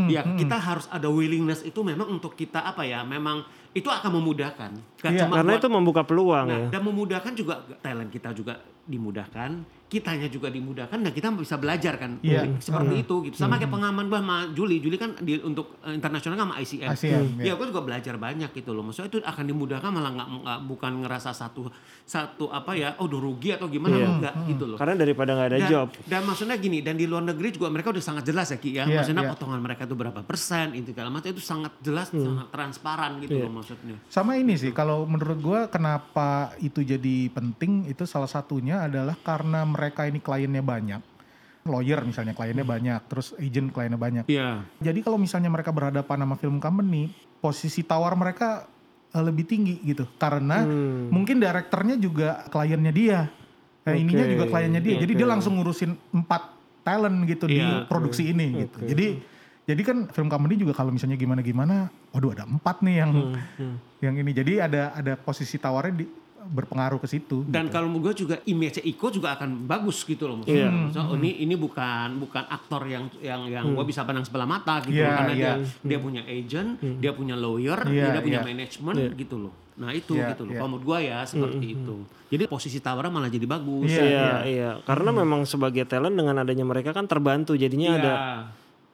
ya, kita harus ada willingness itu memang untuk kita apa ya? Memang itu akan memudahkan. Gak cuma Karena buat- itu membuka peluang Nah, ya. dan memudahkan juga talent kita juga dimudahkan, kitanya juga dimudahkan dan kita bisa belajar kan Iya. seperti itu gitu. Sama kayak pengaman bah sama Juli, Juli kan di, untuk eh, internasional kan sama ICM. ICM, Ya, iya. gue juga belajar banyak gitu loh. Maksudnya itu akan dimudahkan malah nggak bukan ngerasa satu satu apa ya, oh udah rugi atau gimana Iya. enggak gitu loh. Karena daripada nggak ada Dan, job. dan maksudnya gini, dan di luar negeri juga mereka udah sangat jelas ya Ki ya. Iya, maksudnya iya. potongan mereka itu berapa persen, itu segala macam itu sangat jelas, sangat transparan gitu loh maksudnya. Sama ini sih, kalau menurut gua kenapa itu jadi penting itu salah satunya adalah karena mereka ini kliennya banyak. Lawyer misalnya kliennya banyak, terus agent kliennya banyak. Iya. Jadi kalau misalnya mereka berhadapan sama film company, posisi tawar mereka eh, lebih tinggi gitu. Karena Hmm. mungkin direkturnya juga kliennya dia. Nah, Oke, ininya juga kliennya dia. Jadi oke. dia langsung ngurusin empat talent gitu di Iya. produksi ini gitu. Jadi jadi kan film company juga kalau misalnya gimana-gimana, waduh ada empat nih yang Hmm, yang ini. Jadi ada ada posisi tawarnya di, berpengaruh ke situ. Dan gitu. kalau gue juga image Iko juga akan bagus gitu loh maksudnya. Maksudnya, oh, ini ini bukan bukan aktor yang yang yang gue bisa pandang sebelah mata gitu loh. karena iya. dia dia punya agent, dia punya lawyer, Iya, dia punya iya. manajemen Iya. gitu loh. Nah itu Iya, gitu loh. iya. Kalau menurut gue ya seperti itu. Jadi posisi tawaran malah jadi bagus. Iya, Iya, iya. Karena memang sebagai talent dengan adanya mereka kan terbantu. Jadinya Iya, ada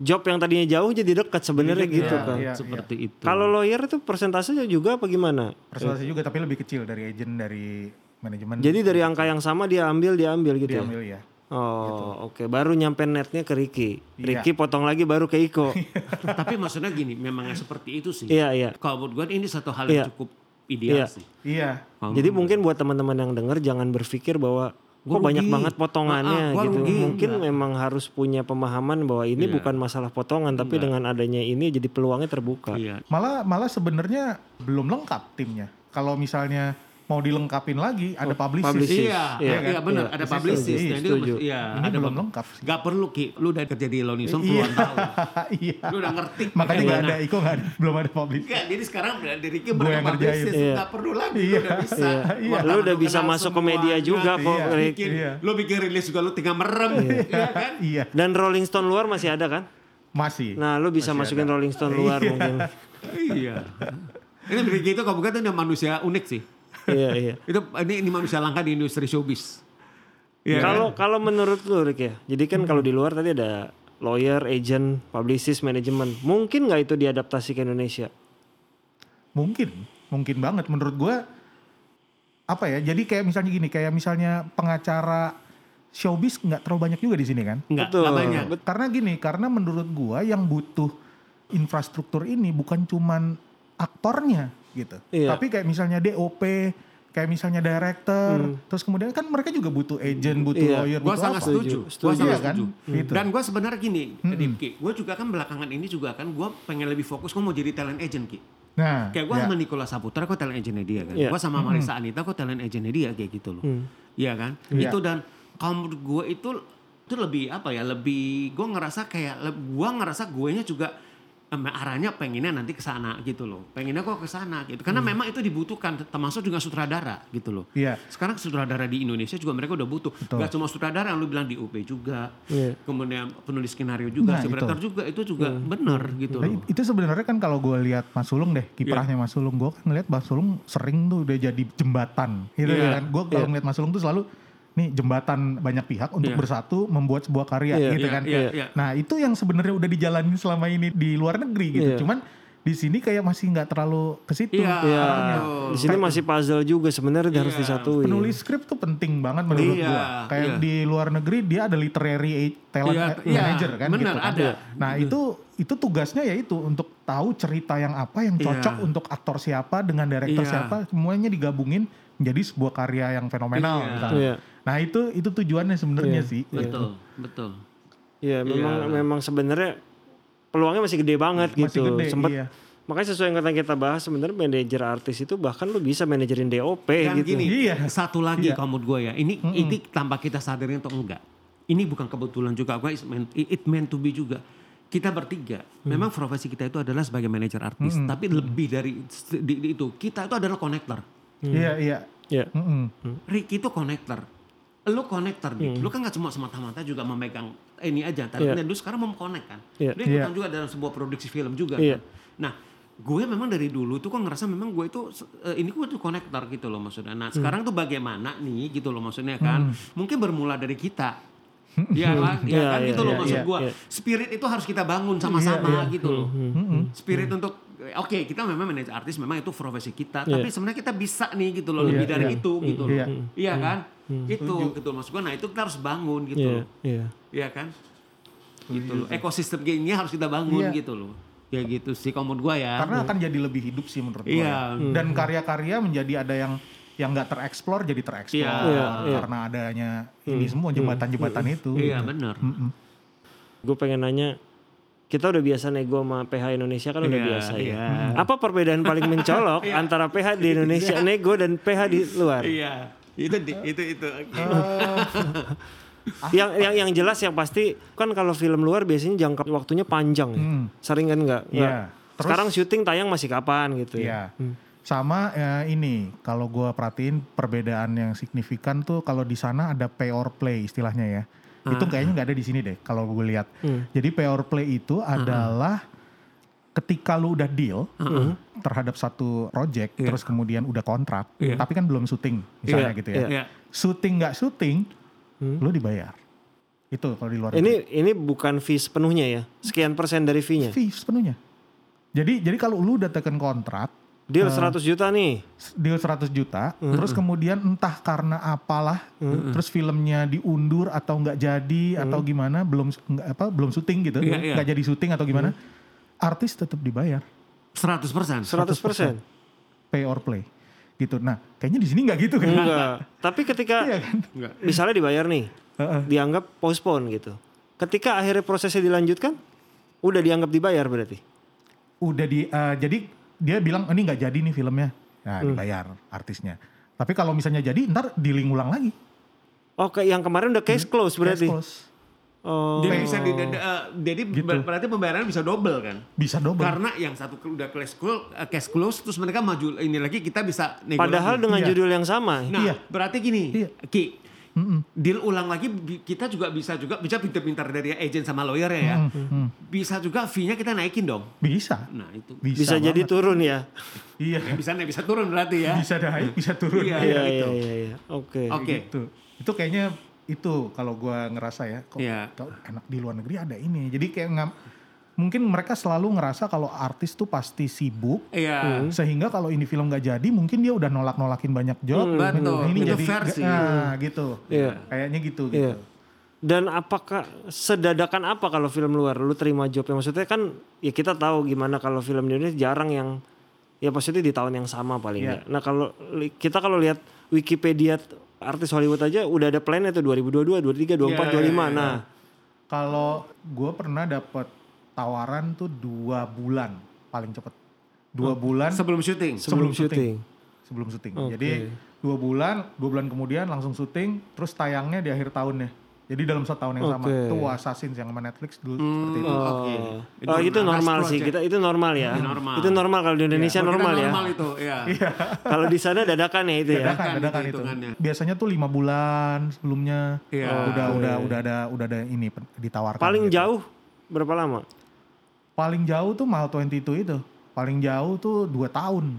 job yang tadinya jauh jadi dekat sebenarnya gitu Iya, kan. iya. seperti itu. Kalau lawyer itu persentasenya juga apa gimana? Presentasi juga tapi lebih kecil dari agent dari manajemen. Jadi dari angka yang sama dia ambil dia ambil gitu ya. diambil ya. Oh, oke. Baru nyampe netnya ke Ricky. Iya. Ricky potong lagi baru ke Iko. Tapi maksudnya gini, memangnya seperti itu sih. iya, iya. Kalau menurut gue ini satu hal yang Iya. cukup ideal Iya. sih. Iya. Jadi mungkin buat teman-teman yang denger jangan berpikir bahwa Gua kok banyak banget potongannya Ah, ah, gua gitu. rugi. Mungkin memang harus punya pemahaman bahwa ini Iya. bukan masalah potongan tapi dengan adanya ini jadi peluangnya terbuka. Iya. Malah malah sebenarnya belum lengkap timnya. Kalau misalnya mau dilengkapin lagi ada publicist. publicist. Iya, Iya, iya, kan? benar. Iya, Ada publicist. Iya, Jadi setuju. Iya, Ini ada belum lengkap. Gak perlu Ki, lu udah kerja di Iya. puluhan tahun. iya. Lu udah ngerti. Makanya nggak gimana. ada Iko nggak ada, belum ada publicist. Enggak, jadi sekarang dari yang ngerjain. publicist, Iya. nggak perlu lagi, lu Iya. udah bisa. Iya. Wartawan Lu udah lu bisa masuk ke media juga kok, Iya. Rick. Bikin, Iya. Lu bikin rilis juga lu tinggal merem, iya kan? Iya. Dan Rolling Stone luar masih ada kan? Masih. Nah, lu bisa masukin ada. Rolling Stone luar mungkin. iya. Ini Ricky itu kalau bukan itu manusia unik sih. Iya, iya. Itu ini, ini manusia langka di industri showbiz. Iya kan? Kalau kalau menurut lu Rick ya. Jadi kan kalau di luar tadi ada lawyer, agent, publicist, manajemen. Mungkin nggak itu diadaptasi ke Indonesia? Mungkin, mungkin banget menurut gua apa ya? Jadi kayak misalnya gini, kayak misalnya pengacara showbiz nggak terlalu banyak juga di sini kan? Enggak, Betul. enggak banyak. Karena gini, karena menurut gua yang butuh infrastruktur ini bukan cuman aktornya gitu. Iya. Tapi kayak misalnya DOP, kayak misalnya director, terus kemudian kan mereka juga butuh agent, butuh Iya. lawyer, Gue butuh sangat apa. setuju. Setuju. Sangat Iya kan? setuju. Gitu. Dan gue sebenarnya gini, Rifki, gue juga kan belakangan ini juga kan gue pengen lebih fokus, gue mau jadi talent agent Ki. Nah, Kayak gue ya. sama Nikola Saputra, gue talent agentnya dia kan. Iya. Gue sama Marisa Anita, gue talent agentnya dia kayak gitu loh. Iya kan? Iya. Itu dan kalau menurut gue itu itu lebih apa ya? Lebih gue ngerasa kayak gue ngerasa gue nya juga arahnya pengennya nanti ke sana gitu loh. Pengennya kok ke sana gitu. Karena memang itu dibutuhkan termasuk juga sutradara gitu loh. Iya. Sekarang sutradara di Indonesia juga mereka udah butuh. Betul. Gak cuma sutradara yang lu bilang di UP juga. Iya. Kemudian penulis skenario juga, Nah, juga itu juga bener gitu Nah, loh. itu sebenarnya kan kalau gue lihat Mas Sulung deh Iya. kiprahnya Mas Sulung gue kan ngeliat Mas Sulung sering tuh udah jadi jembatan gitu Iya. kan gue kalau Iya. ngeliat Mas Sulung tuh selalu nih jembatan banyak pihak untuk Iya. bersatu membuat sebuah karya Iya. gitu Iya, kan iya, iya. nah itu yang sebenarnya udah dijalanin selama ini di luar negeri gitu Iya. cuman di sini kayak masih nggak terlalu ke situ Iya. Iya. arahnya. Di sini masih puzzle juga sebenarnya harus Iya. disatuin. penulis skrip tuh penting banget menurut Iya, gua. Kayak iya. di luar negeri dia ada literary talent iya, manager kan bener, gitu kan. ada. Nah, itu itu tugasnya yaitu untuk tahu cerita yang apa yang cocok Iya. untuk aktor siapa dengan director Iya. siapa, semuanya digabungin menjadi sebuah karya yang fenomenal Iya. misalnya. Iya. Nah, itu itu tujuannya sebenarnya Iya. sih. Betul, betul. Iya, memang Iya. memang sebenarnya peluangnya masih gede banget Masih gitu. gede, Sempet iya. makanya sesuai yang kata kita bahas sebenarnya manajer artis itu bahkan lu bisa manajerin DOP Dan gitu. gini, Iya. satu lagi Iya. menurut gue ya, ini ini tanpa kita sadarin atau enggak, ini bukan kebetulan juga, gue it meant to be juga. kita bertiga, memang profesi kita itu adalah sebagai manajer artis, tapi lebih dari di- di itu kita itu adalah konektor. Iya, iya. Ya. Mm-mm. Ricky itu konektor. Lu konektor nih. Lu kan nggak cuma semata-mata juga memegang ini aja. Tapi Iya. lu sekarang mau connect kan. Iya. Dia ikutan Iya. juga dalam sebuah produksi film juga. Iya. kan. Nah, gue memang dari dulu tuh kok ngerasa memang gue itu eh, ini gue tuh konektor gitu loh maksudnya. Nah, sekarang tuh bagaimana nih gitu loh maksudnya kan. Mungkin bermula dari kita. Iya kan, ya Iya, kan iya, gitu loh iya, maksud iya, gue. iya. Spirit itu harus kita bangun sama-sama gitu loh. Mm-mm. Spirit untuk oke kita memang manajer artis memang itu profesi kita, tapi sebenarnya kita bisa nih gitu loh lebih dari itu gitu loh. Iya. Iya kan? Gitu gitu maksud gue. Nah, itu kita harus bangun gitu Iya, loh. iya. Iya kan? Gitu loh. Ekosistem ini harus kita bangun Iya. gitu loh. Ya gitu sih kalau menurut gua ya. Karena akan jadi lebih hidup sih menurut gue. Iya. Dan karya-karya menjadi ada yang yang nggak tereksplor jadi tereksplor Iya. Iya, iya. karena adanya ini semua jembatan-jembatan itu. Iya benar. Gue pengen nanya, kita udah biasa nego sama PH Indonesia kan udah Iya, biasa ya. iya. Apa perbedaan paling mencolok antara PH di Indonesia nego dan PH di luar? Iya. Itu di- itu itu. yang yang yang jelas yang pasti kan kalau film luar biasanya jangka waktunya panjang ya. Hmm. Sering kan enggak? Iya. Terus- Sekarang syuting tayang masih kapan gitu ya? Iya. Sama ya, ini kalau gua perhatiin perbedaan yang signifikan tuh kalau di sana ada pay or play istilahnya ya. Itu kayaknya nggak ada di sini deh kalau gue lihat. Jadi pay or play itu adalah ketika lu udah deal terhadap satu project terus kemudian udah kontrak, Iya. tapi kan belum syuting misalnya Iya, gitu ya. Iya. Syuting nggak syuting, lu dibayar. Itu kalau di luar. Ini ini bukan fee sepenuhnya ya. Sekian persen dari fee-nya. fee sepenuhnya. Jadi jadi kalau lu udah tekan kontrak Deal 100 juta nih. deal 100 juta, terus kemudian entah karena apalah, terus filmnya diundur atau nggak jadi atau gimana, belum nggak apa belum syuting gitu, Iya, iya. nggak jadi syuting atau gimana, artis tetap dibayar 100 persen. 100 persen. pay or play gitu. Nah kayaknya di sini nggak gitu kan? Enggak. Tapi ketika Iya kan? misalnya dibayar nih, Heeh. dianggap postpone gitu. Ketika akhirnya prosesnya dilanjutkan, udah dianggap dibayar berarti. Udah di eh, jadi dia bilang ini nggak jadi nih filmnya, nah dibayar artisnya. Tapi kalau misalnya jadi ntar diling ulang lagi. Oke, yang kemarin udah case close berarti. Cash close. Oh, Jadi bisa di, eh, jadi ber- berarti pembayaran bisa double kan? Bisa double. Karena yang satu udah cash close, eh, cash close terus mereka maju ini lagi kita bisa nego padahal lagi. dengan Iya. judul yang sama. Nah, Iya. berarti gini, Iya. Ki, Mm-mm. deal ulang lagi kita juga bisa juga bisa pintar-pintar dari agent sama lawyer ya. Mm-mm. Bisa juga fee-nya kita naikin dong. Bisa. Nah, itu. Bisa, jadi banget. turun ya. Iya. Ya, bisa naik, bisa turun berarti ya. Bisa naik, bisa turun. Iya, Iya, gitu. iya, iya, iya. Oke. Oke. Gitu. Itu kayaknya itu kalau gua ngerasa ya, kok, kok enak di luar negeri ada ini. Jadi kayak nggak mungkin mereka selalu ngerasa kalau artis tuh pasti sibuk Iya. sehingga kalau ini film nggak jadi mungkin dia udah nolak-nolakin banyak job. Hmm, betul. Nah, ini Itu jadi sih. Nah, gitu. Iya. Kayaknya gitu Iya. gitu. Dan apakah sedadakan apa kalau film luar lu terima jobnya? Maksudnya kan ya kita tahu gimana kalau film di Indonesia jarang yang ya maksudnya di tahun yang sama paling Iya. nggak. Nah kalau kita kalau lihat Wikipedia artis Hollywood aja udah ada plan itu 2022, 23, 24, Iya, 25. iya, iya. Nah, Kalau gue pernah dapat tawaran tuh dua bulan paling cepet. Dua bulan Sebelum syuting. sebelum, sebelum syuting. sebelum syuting. Oke. Jadi dua bulan, dua bulan kemudian langsung syuting, terus tayangnya di akhir tahunnya. Jadi dalam satu tahun yang sama. Oke. Itu Assassins yang sama Netflix dulu seperti itu. Oh, Oh, Oke. oh itu Rush normal sih. Kita itu normal ya. Itu normal. Itu normal kalau di Indonesia Kalau kita normal, ya. Normal itu, ya. Kalau di sana dadakan ya itu ya. Dadakan, Dadakan dadakan itu itu. hitungannya. Biasanya tuh lima bulan sebelumnya Iya. udah Oke. udah udah ada udah ada ini ditawarkan. Paling gitu. jauh berapa lama? Paling jauh tuh Mal 22 itu. Paling jauh tuh dua tahun.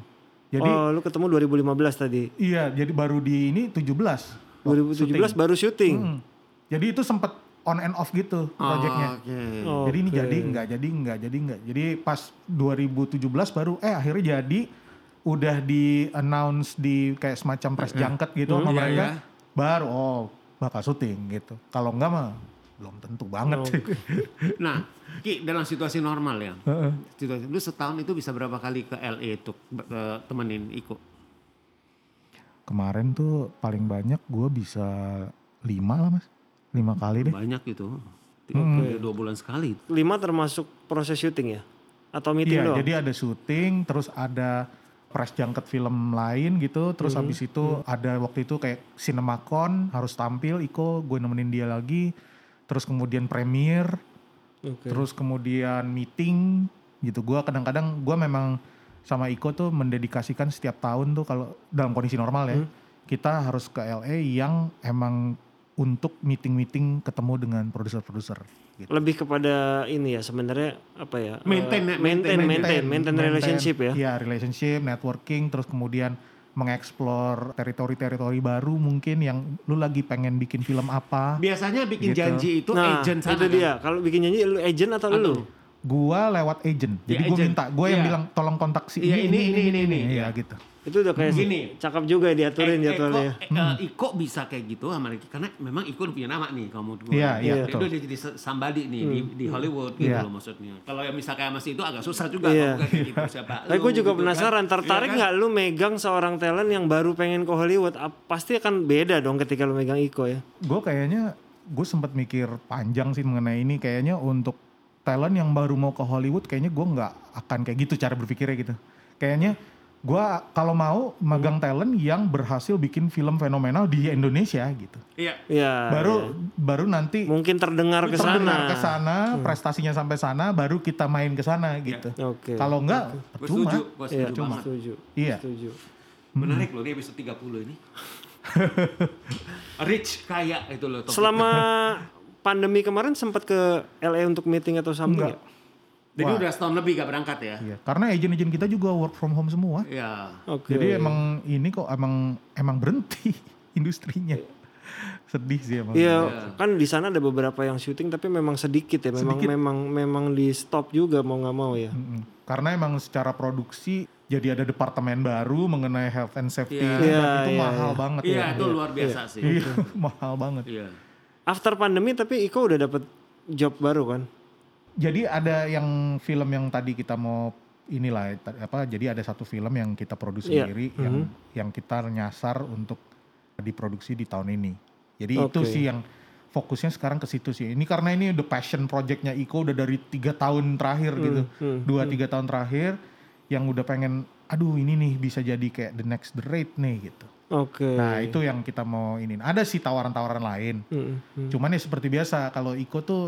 Jadi oh, lu ketemu 2015 tadi. iya, jadi baru di ini 17. 2017 baru syuting. Hmm. Jadi itu sempet on and off gitu projectnya. Oke. Jadi ini Oke. jadi enggak, jadi enggak, jadi enggak. Jadi pas 2017 baru eh akhirnya jadi udah di announce di kayak semacam press junket gitu sama Iya, mereka. iya. Baru oh bakal syuting gitu. Kalau enggak mah belum tentu banget sih. Nah, Ki, dalam situasi normal ya. Heeh. Situasi, lu setahun itu bisa berapa kali ke LA untuk eh, temenin Iko? Kemarin tuh paling banyak gue bisa lima lah mas. Lima kali deh. Banyak gitu. Hmm. Dua bulan sekali. Lima termasuk proses syuting ya? Atau meeting Iya, doang? jadi ada syuting, terus ada press junket film lain gitu, terus habis itu ada waktu itu kayak CinemaCon harus tampil, Iko gue nemenin dia lagi, terus kemudian premiere, Oke. terus kemudian meeting gitu. Gua kadang-kadang gua memang sama Iko tuh mendedikasikan setiap tahun tuh kalau dalam kondisi normal ya, kita harus ke LA yang emang untuk meeting-meeting ketemu dengan produser-produser gitu. Lebih kepada ini ya sebenarnya apa ya? eh, Maintain, maintain, maintain, maintain, relationship ya. Iya, relationship, networking, terus kemudian mengeksplor teritori-teritori baru mungkin yang lu lagi pengen bikin film apa. Biasanya bikin Gitu. janji itu Nah, agent sana itu kan? dia. Kalau bikin nyanyi lu agent atau Atau lu? Gua lewat agent. Jadi Ya, gue agent. minta, gue yang Iya. bilang tolong kontak si Iya, ini, ini, ini, ini. Iya, Iya. gitu. Itu udah kayak Gini. cakep juga ya diaturin Eh, jadwalnya. Eko, eh, eh, Iko bisa kayak gitu sama Ricky karena memang Iko punya nama nih kalau menurut gue. Iya, iya, Dia jadi somebody nih di, di Hollywood gitu Iya. loh maksudnya. Kalau yang misalnya masih itu agak susah juga Iya. kalau bukan kayak gitu siapa. Tapi lu gue juga gitu penasaran, kan. tertarik Iya kan? nggak lu megang seorang talent yang baru pengen ke Hollywood? Pasti akan beda dong ketika lu megang Iko ya. Gue kayaknya, gue sempat mikir panjang sih mengenai ini. Kayaknya untuk talent yang baru mau ke Hollywood, kayaknya gue nggak akan kayak gitu cara berpikirnya gitu. Kayaknya gue kalau mau megang talent yang berhasil bikin film fenomenal di Indonesia gitu. Iya. Iya. baru iya. baru nanti mungkin terdengar ke terdengar sana. ke sana, prestasinya sampai sana, baru kita main ke sana gitu. Oke. Kalau enggak, Gue percuma. setuju, gue Iya, setuju banget. setuju. Iya. Setuju. Menarik loh di episode 30 ini. Rich kaya itu loh. topik. Selama pandemi kemarin sempat ke LA untuk meeting atau something Enggak. ya? Jadi udah setahun lebih gak berangkat ya. Iya, karena agent-agent kita juga work from home semua. Iya. Oke. Jadi emang ini kok emang emang berhenti industrinya. Sedih sih emang. Iya, kan di sana ada beberapa yang syuting tapi memang sedikit ya, memang memang memang di stop juga mau nggak mau ya. Karena emang secara produksi jadi ada departemen baru mengenai health and safety Iya. dan Iya, itu iya, mahal banget Iya, ya. itu luar biasa sih. Iya, mahal banget. Iya. After pandemi tapi Iko udah dapet job baru kan? Jadi ada yang film yang tadi kita mau inilah apa jadi ada satu film yang kita produksi Iya. sendiri yang yang kita nyasar untuk diproduksi di tahun ini. Jadi itu Oke. sih yang fokusnya sekarang ke situ sih. Ini karena ini udah passion projectnya Iko udah dari tiga tahun terakhir gitu, hmm, dua tiga tahun terakhir yang udah pengen, aduh ini nih bisa jadi kayak the next the rate nih gitu. Oke. Nah itu yang kita mau ini. Ada sih tawaran-tawaran lain. Hmm, hmm. Cuman ya seperti biasa kalau Iko tuh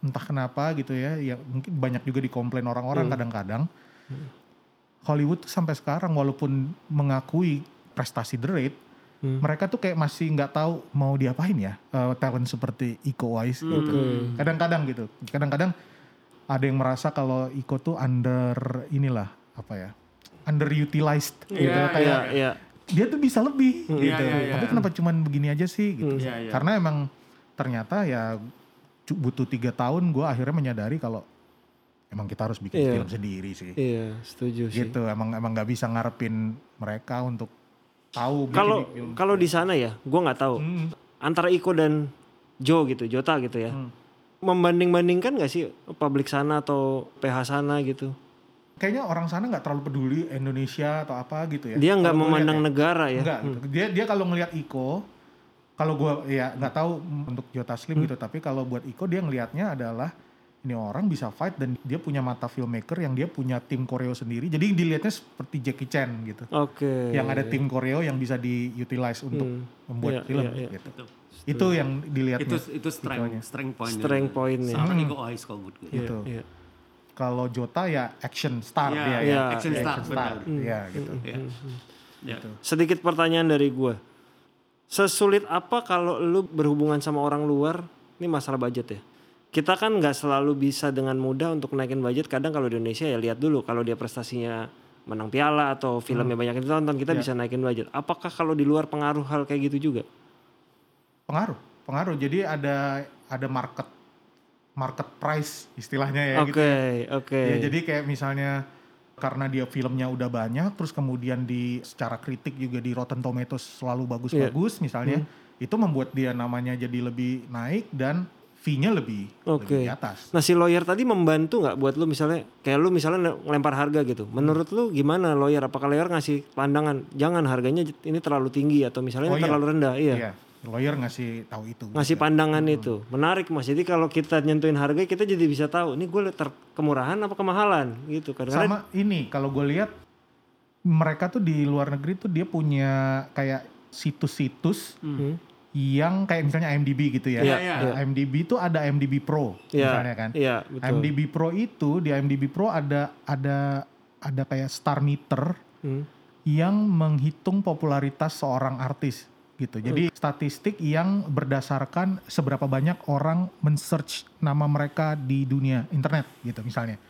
entah kenapa gitu ya, ya mungkin banyak juga dikomplain orang-orang kadang-kadang. Hollywood tuh sampai sekarang walaupun mengakui prestasi The Raid, Hmm. mereka tuh kayak masih nggak tahu mau diapain ya eh, talent seperti Iko Uwais gitu. Oke. Kadang-kadang gitu. Kadang-kadang ada yang merasa kalau Iko tuh under inilah apa ya? underutilized gitu Iya, kayak Iya, iya. dia tuh bisa lebih gitu. Iya, iya, iya. Tapi kenapa cuman begini aja sih gitu. Iya, iya. Karena emang ternyata ya butuh tiga tahun gue akhirnya menyadari kalau emang kita harus bikin Iya. film sendiri sih. Iya, setuju sih. Gitu emang emang nggak bisa ngarepin mereka untuk tahu Kalau kalau di sana ya, gua nggak tahu. Hmm. Antara Iko dan Joe gitu, Jota gitu ya. Hmm. Membanding-bandingkan gak sih publik sana atau PH sana gitu? Kayaknya orang sana nggak terlalu peduli Indonesia atau apa gitu ya. Dia nggak memandang ya. negara ya. Enggak, gitu. dia dia kalau ngelihat Iko, kalau gua ya nggak tahu untuk Jota Slim Hmm. gitu, tapi kalau buat Iko dia ngelihatnya adalah ini orang bisa fight dan dia punya mata filmmaker yang dia punya tim koreo sendiri. Jadi dilihatnya seperti Jackie Chan gitu. Oke. Yang ada tim koreo yang bisa diutilize untuk Hmm. membuat Iya, film iya, iya. gitu. Itu. Itu yang dilihatnya. Itu itu strength strength point. Strength point-nya. Seorang Iko Uwais kalau gue. Gitu. Iya. Kalau Jota ya action star Iya, dia iya, ya. action Dia star, action benar. Iya gitu. Iya. Ya. Sedikit pertanyaan dari gua. Sesulit apa kalau lu berhubungan sama orang luar? Ini masalah budget ya. Kita kan nggak selalu bisa dengan mudah untuk naikin budget. Kadang kalau di Indonesia ya lihat dulu kalau dia prestasinya menang piala atau filmnya banyak yang ditonton kita bisa naikin budget. Apakah kalau di luar pengaruh hal kayak gitu juga? Pengaruh, pengaruh. Jadi ada ada market market price istilahnya ya Oke, gitu. oke. Ya, jadi kayak misalnya karena dia filmnya udah banyak, terus kemudian di secara kritik juga di Rotten Tomatoes selalu bagus-bagus, misalnya Hmm. itu membuat dia namanya jadi lebih naik dan fee-nya lebih Oke. lebih di atas. Nah si lawyer tadi membantu nggak buat lu misalnya kayak lu misalnya ngelempar harga gitu. Menurut lu gimana lawyer? Apakah lawyer ngasih pandangan jangan harganya ini terlalu tinggi atau misalnya Oh, ini iya. terlalu rendah? Iya. Iya, lawyer ngasih tahu itu. Ngasih pandangan itu. Menarik Mas. Jadi kalau kita nyentuhin harga kita jadi bisa tahu ini gue ter kemurahan apa kemahalan gitu kan. Karena Sama ini kalau gue lihat mereka tuh di luar negeri tuh dia punya kayak situs-situs Hmm. yang kayak misalnya IMDb gitu ya. Iya, iya. Nah, IMDb itu ada IMDb Pro Iya, misalnya kan. Iya, betul. IMDb Pro itu di IMDb Pro ada ada ada kayak star meter Hmm. yang menghitung popularitas seorang artis gitu. Jadi statistik yang berdasarkan seberapa banyak orang men-search nama mereka di dunia internet gitu misalnya.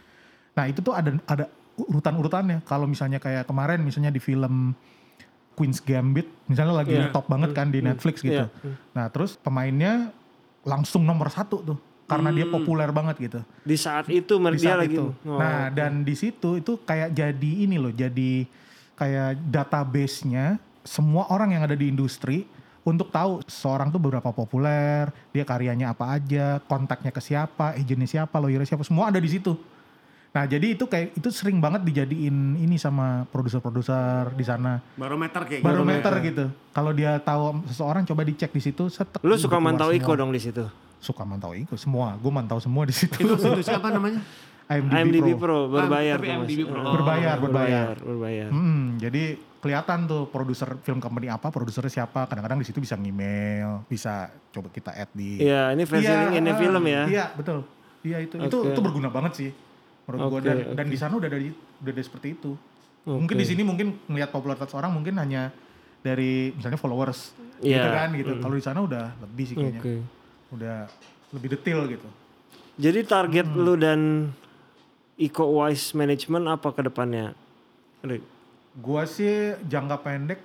Nah, itu tuh ada ada urutan-urutannya. Kalau misalnya kayak kemarin misalnya di film Queen's Gambit misalnya lagi Iya. top banget kan di Netflix gitu. Iya. Hmm. Nah, terus pemainnya langsung nomor satu tuh karena dia populer banget gitu Di saat itu di dia saat lagi. itu. Oh. Nah, dan di situ itu kayak jadi ini loh, jadi kayak database-nya semua orang yang ada di industri untuk tahu seorang tuh berapa populer, dia karyanya apa aja, kontaknya ke siapa, agennya siapa, lawyernya siapa, semua ada di situ. Nah, jadi itu kayak itu sering banget dijadiin ini sama produser-produser di sana. Barometer kayak gitu. Barometer gitu. Kalau dia tahu seseorang coba dicek di situ, setek. Lu suka mantau. Iko dong di situ. Suka mantau Iko semua. Gue mantau semua di situ. Itu itu siapa namanya? IMDb, IMDb Pro. Pro, berbayar tapi. IMDb Pro. Oh, berbayar, berbayar. berbayar. Hmm, jadi kelihatan tuh produser film company apa, produsernya siapa. Kadang-kadang di situ bisa email, bisa coba kita add di. Iya, ini versi Iya, ini ah, film ya. Iya, betul. Iya itu. Itu Oke. itu berguna banget sih menurut gua Oke, dan oke. dan di sana udah dari udah ada seperti itu. Oke. Mungkin di sini mungkin ngelihat popularitas orang mungkin hanya dari misalnya followers gitu Iya, kan gitu. Kalau di sana udah lebih sih kayaknya. Oke. Udah lebih detail gitu. Jadi target Hmm. lu dan Iko Wise Management apa ke depannya? Gua sih jangka pendek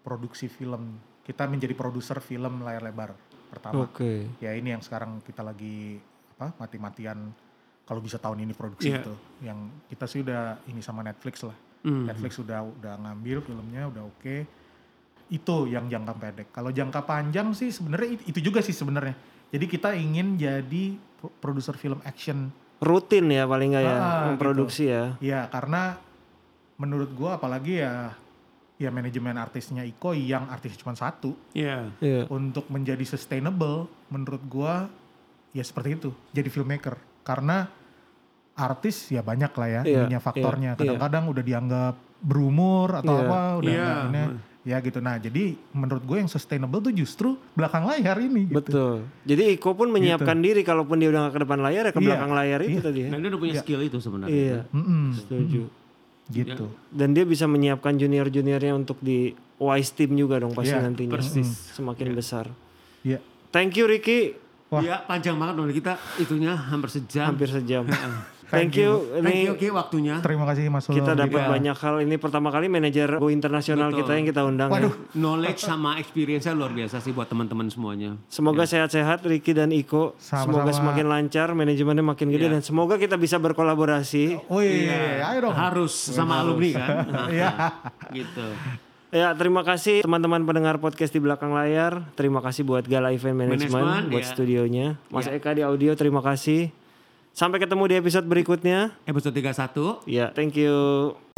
produksi film. Kita menjadi produser film layar lebar pertama. Oke. Ya ini yang sekarang kita lagi apa mati-matian kalau bisa tahun ini produksi Iya. itu. Yang kita sih udah ini sama Netflix lah. Hmm. Netflix udah udah ngambil filmnya udah oke. Itu yang jangka pendek. Kalau jangka panjang sih sebenarnya it- itu juga sih sebenarnya. Jadi kita ingin jadi pro- produser film action. Rutin ya paling nggak ya Ah, memproduksi ya. Ya karena menurut gua apalagi ya ya manajemen artisnya Iko yang artis cuma satu Iya. Iya. untuk menjadi sustainable menurut gua ya seperti itu jadi filmmaker karena artis ya banyak lah ya Iya, ininya faktornya iya, kadang-kadang udah dianggap berumur atau Iya, apa udah iya. nggak ini ya gitu nah jadi menurut gue yang sustainable tuh justru belakang layar ini gitu. Betul. Jadi Iko pun menyiapkan diri kalaupun dia udah nggak ke depan layar ya ke Iya, belakang layar itu iya. tadi ya. Nah, dia udah punya skill itu sebenarnya. Iya. Mm-mm, Setuju. gitu Dan dia bisa menyiapkan junior-juniornya untuk di Wise Team juga dong pasti Iya, nantinya. persis. Semakin besar. ya Thank you Ricky. Wah. Iya, panjang banget dong kita itunya hampir sejam. Hampir sejam. Thank you. Thank Ini you Ki waktunya. terima kasih Mas Solo kita dapat Iya. banyak hal. Ini pertama kali manajer Go Internasional Betul. kita yang kita undang. ya. Waduh. Knowledge sama experience-nya luar biasa sih buat teman-teman semuanya. Semoga sehat-sehat Ricky dan Iko. Sama-sama. Semoga semakin lancar, manajemennya makin gede Iya. dan semoga kita bisa berkolaborasi. oh iya, ayo dong Harus sama alumni kan. Iya. gitu. Ya, terima kasih teman-teman pendengar podcast di belakang layar. Terima kasih buat Gala Event Management, Management, buat ya. studionya. Mas Eka di audio, terima kasih. Sampai ketemu di episode berikutnya. Episode 31. Ya, thank you.